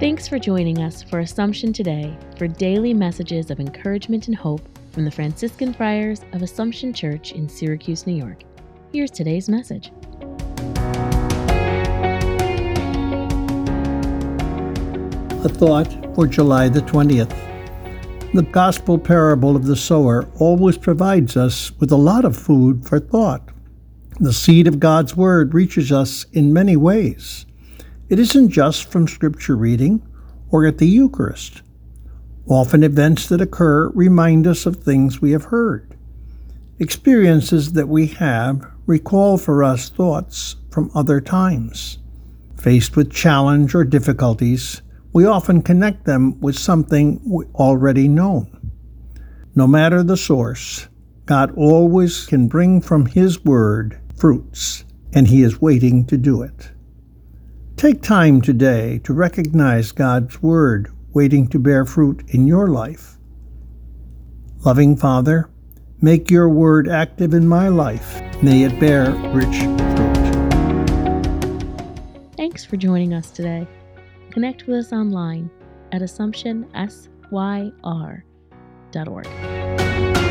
for joining us for Assumption Today for daily messages of encouragement and hope from the Franciscan Friars of Assumption Church in Syracuse, New York. Here's today's message. A thought for July the 20th. The gospel parable of the sower always provides us with a lot of food for thought. The seed of God's Word reaches us in many ways. It isn't just from Scripture reading or at the Eucharist. Often events that occur remind us of things we have heard. Experiences that we have recall for us thoughts from other times. Faced with challenge or difficulties, we often connect them with something we already know. No matter the source, God always can bring from His Word fruits, and He is waiting to do it. Take time today to recognize God's Word waiting to bear fruit in your life. Loving Father, make your Word active in my life. May it bear rich fruit. Thanks for joining us today. Connect with us online at AssumptionSYR.org.